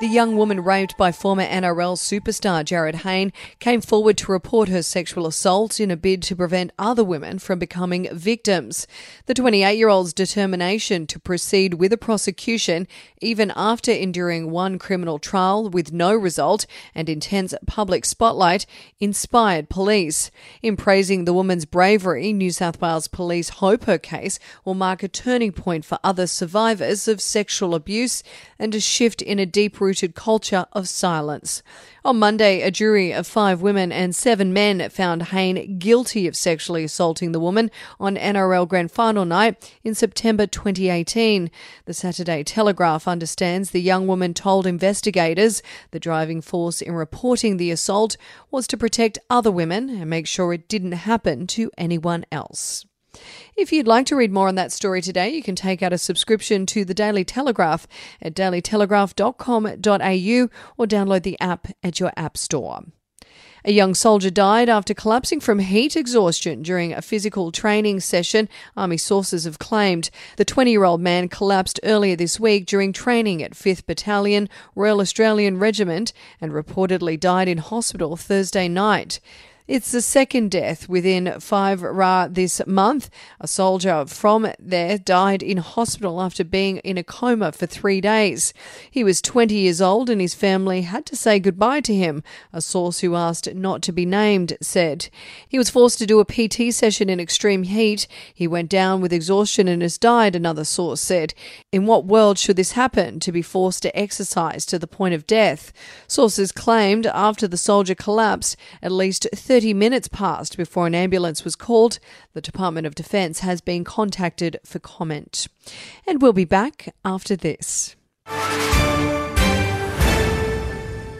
The young woman raped by former NRL superstar Jarryd Hayne came forward to report her sexual assault in a bid to prevent other women from becoming victims. The 28 year old's determination to proceed with a prosecution, even after enduring one criminal trial with no result and intense public spotlight, inspired police. In praising the woman's bravery, New South Wales police hope her case will mark a turning point for other survivors of sexual abuse and a shift in a deep rooted culture of silence. On Monday, a jury of five women and seven men found Hayne guilty of sexually assaulting the woman on NRL Grand Final night in September 2018. The Saturday Telegraph understands the young woman told investigators the driving force in reporting the assault was to protect other women and make sure it didn't happen to anyone else. If you'd like to read more on that story today, you can take out a subscription to the Daily Telegraph at dailytelegraph.com.au or download the app at your app store. A young soldier died after collapsing from heat exhaustion during a physical training session, Army sources have claimed. The 20 year old man collapsed earlier this week during training at 5th Battalion, Royal Australian Regiment, and reportedly died in hospital Thursday night. It's the second death within five RAR this month. A soldier from there died in hospital after being in a coma for three days. He was 20 years old and his family had to say goodbye to him, a source who asked not to be named said. He was forced to do a PT session in extreme heat. He went down with exhaustion and has died, another source said. In what world should this happen, to be forced to exercise to the point of death? Sources claimed after the soldier collapsed, at least 30 minutes passed before an ambulance was called. The Department of Defence has been contacted for comment. And we'll be back after this.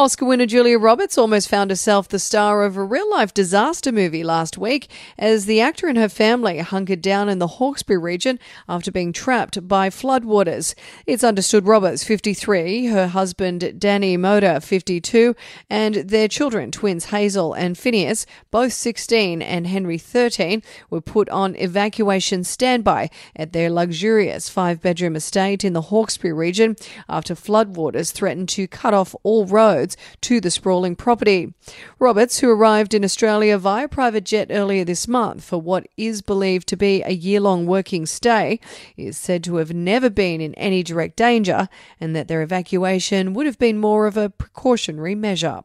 Oscar winner Julia Roberts almost found herself the star of a real life disaster movie last week as the actor and her family hunkered down in the Hawkesbury region after being trapped by floodwaters. It's understood Roberts, 53, her husband Danny Moder, 52, and their children, twins Hazel and Phinnaeus, both 16 and Henry 13, were put on evacuation standby at their luxurious five bedroom estate in the Hawkesbury region after floodwaters threatened to cut off all to the sprawling property. Roberts, who arrived in Australia via private jet earlier this month for what is believed to be a year long working stay, is said to have never been in any direct danger and that their evacuation would have been more of a precautionary measure.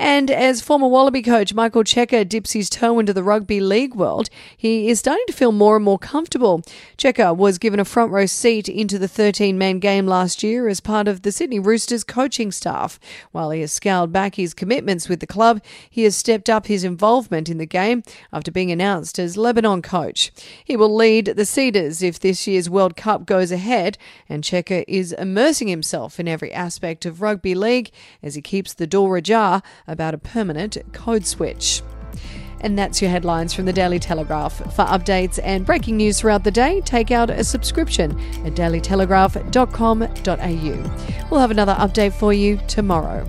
And as former Wallaby coach Michael Cheika dips his toe into the rugby league world, he is starting to feel more and more comfortable. Cheika was given a front row seat into the 13 man game last year as part of the Sydney Roosters coaching staff. While he has scaled back his commitments with the club, he has stepped up his involvement in the game after being announced as Lebanon coach. He will lead the Cedars if this year's World Cup goes ahead, and Cheika is immersing himself in every aspect of rugby league as he keeps the door ajar about a permanent code switch. And that's your headlines from the Daily Telegraph. For updates and breaking news throughout the day, take out a subscription at dailytelegraph.com.au. We'll have another update for you tomorrow.